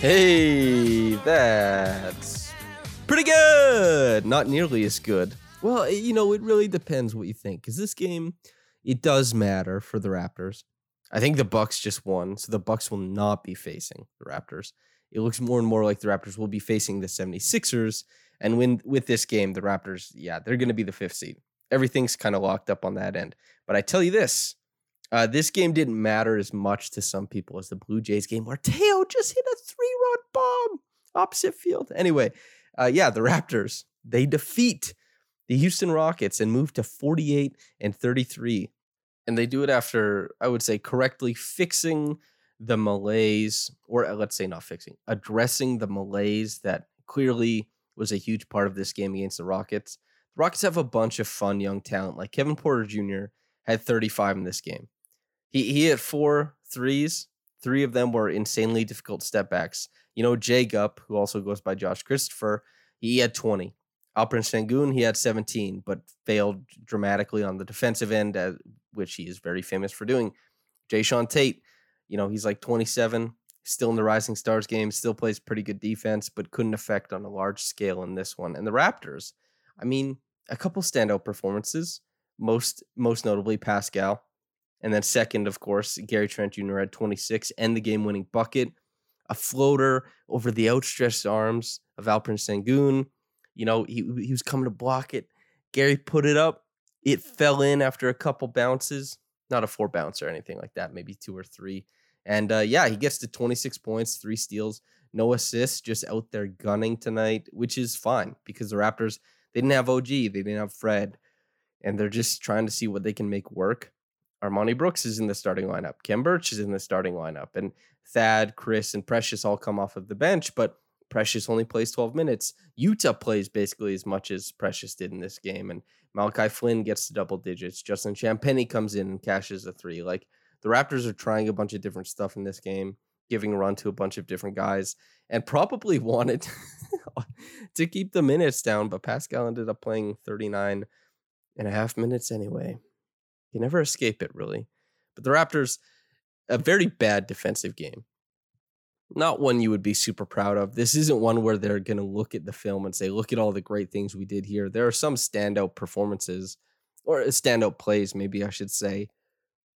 Hey, that's pretty good. Not nearly as good. Well, eh, you know, it really depends what you think. Because this game, it does matter for the Raptors. I think the Bucks just won, so the Bucks will not be facing the Raptors. It looks more and more like the Raptors will be facing the 76ers. And when with this game, the Raptors, yeah, they're going to be the fifth seed. Everything's kind of locked up on that end. But I tell you this, uh, this game didn't matter as much to some people as the Blue Jays game, where Teo just hit a three-run bomb opposite field. Anyway, uh, yeah, the Raptors they defeat the Houston Rockets and move to 48 and 33, and they do it after I would say correctly fixing the malaise, or uh, let's say not fixing, addressing the malaise that clearly was a huge part of this game against the Rockets. The Rockets have a bunch of fun young talent, like Kevin Porter Jr. had 35 in this game. He he hit four threes. Three of them were insanely difficult step backs. You know, Jay Gup, who also goes by Josh Christopher, he had 20. Alperen Sengun, he had 17, but failed dramatically on the defensive end, uh, which he is very famous for doing. Jae'Sean Tate, you know, he's like 27, still in the Rising Stars game, still plays pretty good defense, but couldn't affect on a large scale in this one. And the Raptors, I mean, a couple standout performances, most most notably Pascal. And then second, of course, Gary Trent Jr. had 26 and the game winning bucket, a floater over the outstretched arms of Alperen Sengun. You know, he, he was coming to block it. Gary put it up. It fell in after a couple bounces, not a four bounce or anything like that, maybe two or three. And uh, yeah, he gets to 26 points, three steals, no assists, just out there gunning tonight, which is fine because the Raptors, they didn't have OG, they didn't have Fred, and they're just trying to see what they can make work. Armoni Brooks is in the starting lineup. Khem Birch is in the starting lineup. And Thad, Chris, and Precious all come off of the bench, but Precious only plays 12 minutes. Yuta plays basically as much as Precious did in this game. And Malachi Flynn gets to double digits. Justin Champagnie comes in and cashes a three. Like the Raptors are trying a bunch of different stuff in this game, giving a run to a bunch of different guys, and probably wanted to keep the minutes down. But Pascal ended up playing 39 and a half minutes anyway. You never escape it, really. But the Raptors, a very bad defensive game. Not one you would be super proud of. This isn't one where they're going to look at the film and say, look at all the great things we did here. There are some standout performances or uh, standout plays, maybe I should say,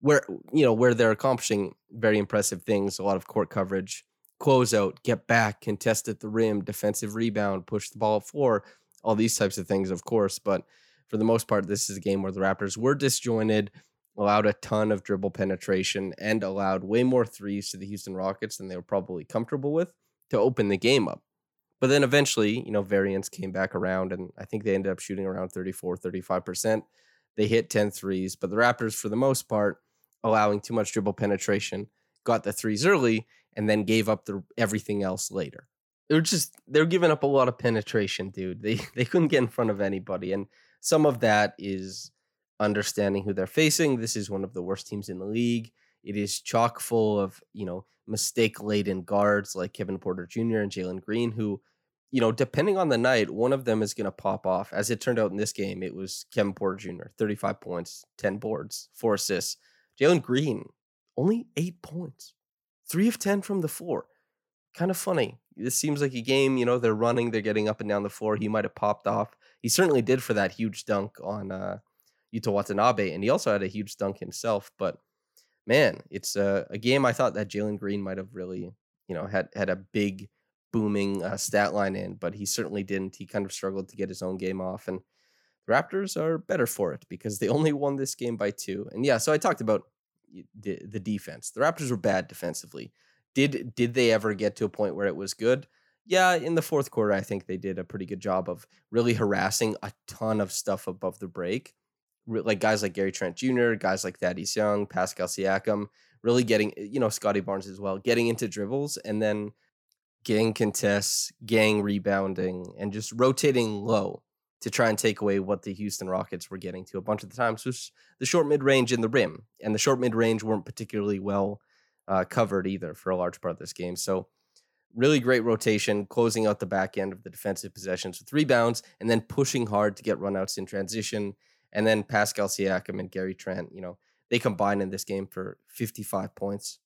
where, you know, where they're accomplishing very impressive things, a lot of court coverage, close out, get back, contest at the rim, defensive rebound, push the ball up floor, all these types of things, of course. But for the most part, this is a game where the Raptors were disjointed, allowed a ton of dribble penetration, and allowed way more threes to the Houston Rockets than they were probably comfortable with to open the game up. But then eventually, you know, variance came back around, and I think they ended up shooting around 34, 35%. They hit 10 threes, but the Raptors, for the most part, allowing too much dribble penetration, got the threes early, and then gave up the everything else later. They're just they're giving up a lot of penetration, dude. They they couldn't get in front of anybody. And some of that is understanding who they're facing. This is one of the worst teams in the league. It is chock full of, you know, mistake laden guards like Kevin Porter Jr. and Jalen Green, who, you know, depending on the night, one of them is going to pop off. As it turned out in this game, it was Kevin Porter Jr., 35 points, 10 boards, four assists. Jalen Green, only eight points. Three of 10 from the floor. Kind of funny. This seems like a game, you know, they're running, they're getting up and down the floor. He might have popped off. He certainly did for that huge dunk on uh, Yuta Watanabe, and he also had a huge dunk himself. But man, it's a, a game I thought that Jalen Green might have really, you know, had had a big booming uh, stat line in, but he certainly didn't. He kind of struggled to get his own game off, and the Raptors are better for it because they only won this game by two. And yeah, so I talked about the, the defense. The Raptors were bad defensively. Did did they ever get to a point where it was good? Yeah, in the fourth quarter, I think they did a pretty good job of really harassing a ton of stuff above the break. Like guys like Gary Trent Jr., guys like Thaddeus Young, Pascal Siakam, really getting, you know, Scottie Barnes as well, getting into dribbles and then gang contests, gang rebounding, and just rotating low to try and take away what the Houston Rockets were getting to a bunch of the times was the short mid range in the rim. And the short mid range weren't particularly well uh, covered either for a large part of this game. So, really great rotation, closing out the back end of the defensive possessions with rebounds and then pushing hard to get runouts in transition. And then Pascal Siakam and Gary Trent, you know, they combined in this game for 55 points.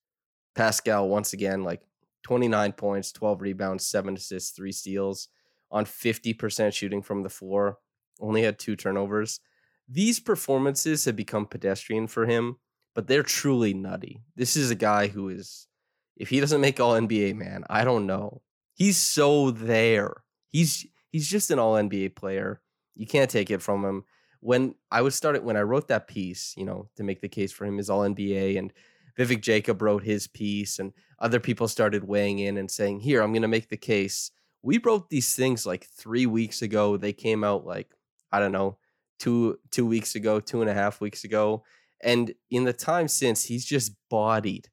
Pascal, once again, like 29 points, 12 rebounds, seven assists, three steals on 50% shooting from the floor, only had two turnovers. These performances have become pedestrian for him, but they're truly nutty. This is a guy who is, if he doesn't make all NBA, man, I don't know. He's so there. He's he's just an all NBA player. You can't take it from him. When I was started when I wrote that piece, you know, to make the case for him as all NBA, and Vivek Jacob wrote his piece, and other people started weighing in and saying, "Here, I'm going to make the case." we wrote these things like three weeks ago. They came out like, I don't know, two two weeks ago, two and a half weeks ago. And in the time since, he's just bodied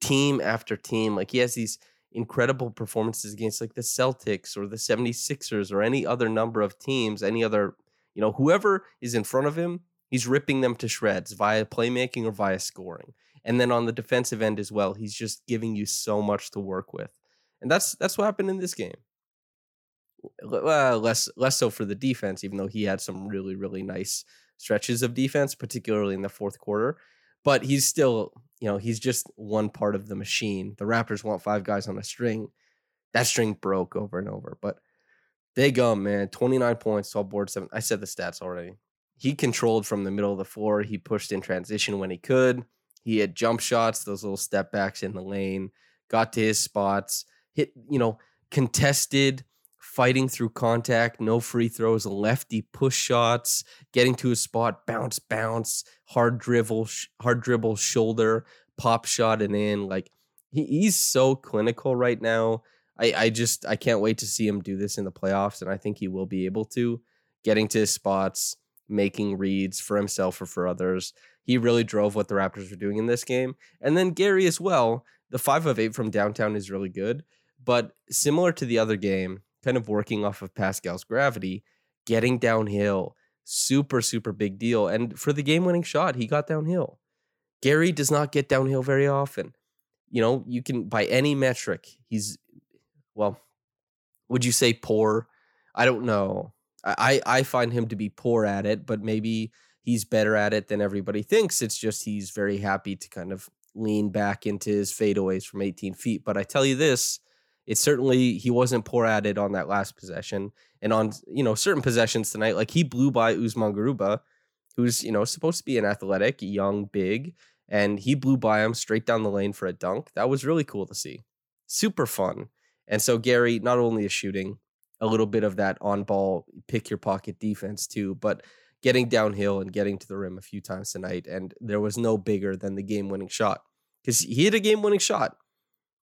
team after team. Like he has these incredible performances against like the Celtics or the 76ers or any other number of teams, any other, you know, whoever is in front of him, he's ripping them to shreds via playmaking or via scoring. And then on the defensive end as well, he's just giving you so much to work with. And that's that's what happened in this game well, uh, less less so for the defense, even though he had some really really nice stretches of defense, particularly in the fourth quarter. But he's still, you know, he's just one part of the machine. The Raptors want five guys on a string. That string broke over and over. But they go, um, man. 29 points, 12 boards, seven. I said the stats already. He controlled from the middle of the floor. He pushed in transition when he could. He had jump shots, those little step backs in the lane, got to his spots, hit, you know, contested fighting through contact, no free throws, lefty push shots, getting to a spot, bounce, bounce, hard dribble, hard dribble, shoulder, pop shot and in. Like he, he's so clinical right now. I, I just I can't wait to see him do this in the playoffs, and I think he will be able to getting to his spots, making reads for himself or for others. He really drove what the Raptors were doing in this game, and then Gary as well. The five of eight from downtown is really good, but similar to the other game, kind of working off of Pascal's gravity, getting downhill, super, super big deal. And for the game winning shot, he got downhill. Gary does not get downhill very often. You know, you can, by any metric, he's, well, would you say poor? I don't know. I, I find him to be poor at it, but maybe he's better at it than everybody thinks. It's just he's very happy to kind of lean back into his fadeaways from 18 feet. But I tell you this, it certainly he wasn't poor at it on that last possession. And on you know certain possessions tonight like he blew by Usman Garuba who's you know supposed to be an athletic young big and he blew by him straight down the lane for a dunk. That was really cool to see. Super fun. And so Gary not only is shooting a little bit of that on ball pick your pocket defense too but getting downhill and getting to the rim a few times tonight and there was no bigger than the game winning shot. Cuz he hit a game winning shot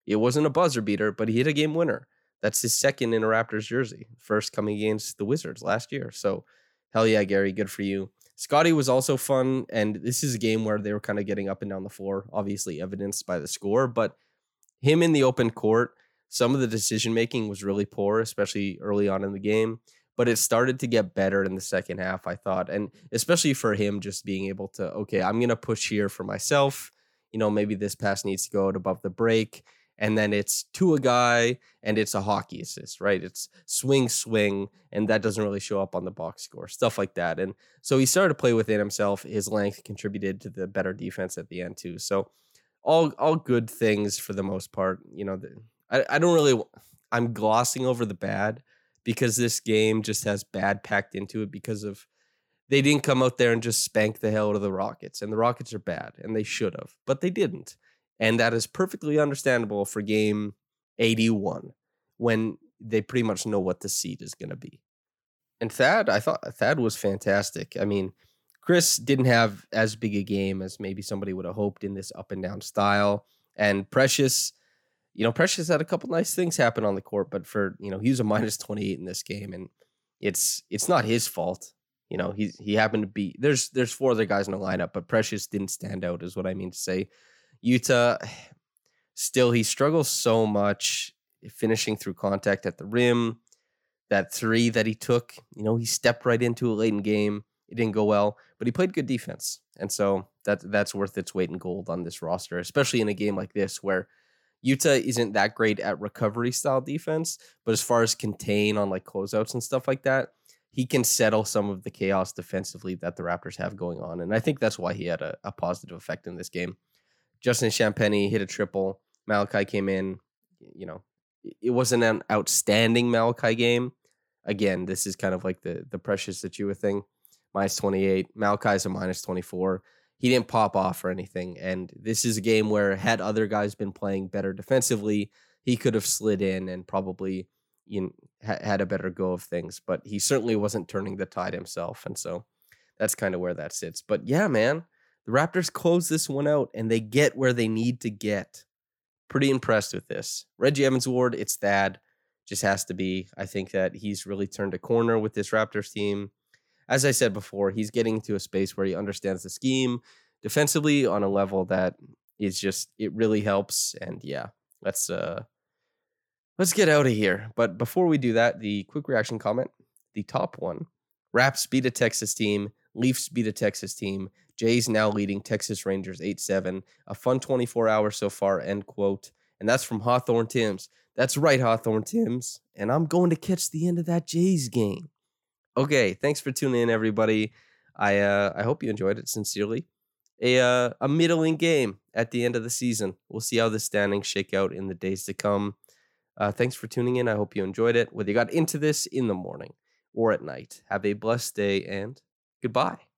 it wasn't a buzzer beater, but he hit a game winner. That's his second in a Raptors jersey, first coming against the Wizards last year. So, hell yeah, Gary, good for you. Scottie was also fun, and this is a game where they were kind of getting up and down the floor, obviously evidenced by the score, but him in the open court, some of the decision making was really poor, especially early on in the game. But it started to get better in the second half, I thought. And especially for him just being able to, okay, I'm going to push here for myself. You know, maybe this pass needs to go out above the break and then it's to a guy and it's a hockey assist, right? It's swing, swing, and that doesn't really show up on the box score, stuff like that. And so he started to play within himself. His length contributed to the better defense at the end, too. So all all good things for the most part. You know, the, I I don't really. I'm glossing over the bad because this game just has bad packed into it because of they didn't come out there and just spank the hell out of the Rockets, and the Rockets are bad, and they should have, but they didn't, and that is perfectly understandable for game 81 when they pretty much know what the seed is going to be. And Thad, I thought Thad was fantastic. I mean, Chris didn't have as big a game as maybe somebody would have hoped in this up and down style. And Precious, you know, Precious had a couple nice things happen on the court, but for you know, he was a minus twenty eight in this game, and it's it's not his fault. You know, he he happened to be there's there's four other guys in the lineup, but Precious didn't stand out, is what I mean to say. Yuta, still he struggles so much finishing through contact at the rim. That three that he took, you know, he stepped right into a late in game. It didn't go well, but he played good defense, and so that that's worth its weight in gold on this roster, especially in a game like this where Yuta isn't that great at recovery style defense, but as far as contain on like closeouts and stuff like that, he can settle some of the chaos defensively that the Raptors have going on. And I think that's why he had a, a positive effect in this game. Justin Champagnie hit a triple. Malachi came in. You know, it wasn't an outstanding Malachi game. Again, this is kind of like the the precious Achiuwa thing. Minus 28. Malachi's a minus 24. He didn't pop off or anything. And this is a game where had other guys been playing better defensively, he could have slid in and probably you know, had a better go of things. But he certainly wasn't turning the tide himself. And so that's kind of where that sits. But yeah, man, the Raptors close this one out and they get where they need to get. Pretty impressed with this. Reggie Evans Ward, it's Thad. Just has to be. I think that he's really turned a corner with this Raptors team. As I said before, he's getting to a space where he understands the scheme defensively on a level that is just it really helps. And yeah, let's uh let's get out of here. But before we do that, the quick reaction comment, the top one. Raps beat a Texas team. Leafs beat a Texas team. Jays now leading Texas Rangers 8 7. A fun 24 hours so far, end quote. And that's from Hawthorne Timms. That's right, Hawthorne Timms. And I'm going to catch the end of that Jays game. Okay, thanks for tuning in, everybody. I uh, I hope you enjoyed it sincerely. A uh, a middling game at the end of the season. We'll see how the standings shake out in the days to come. Uh, thanks for tuning in. I hope you enjoyed it. Whether you got into this in the morning or at night, have a blessed day and goodbye.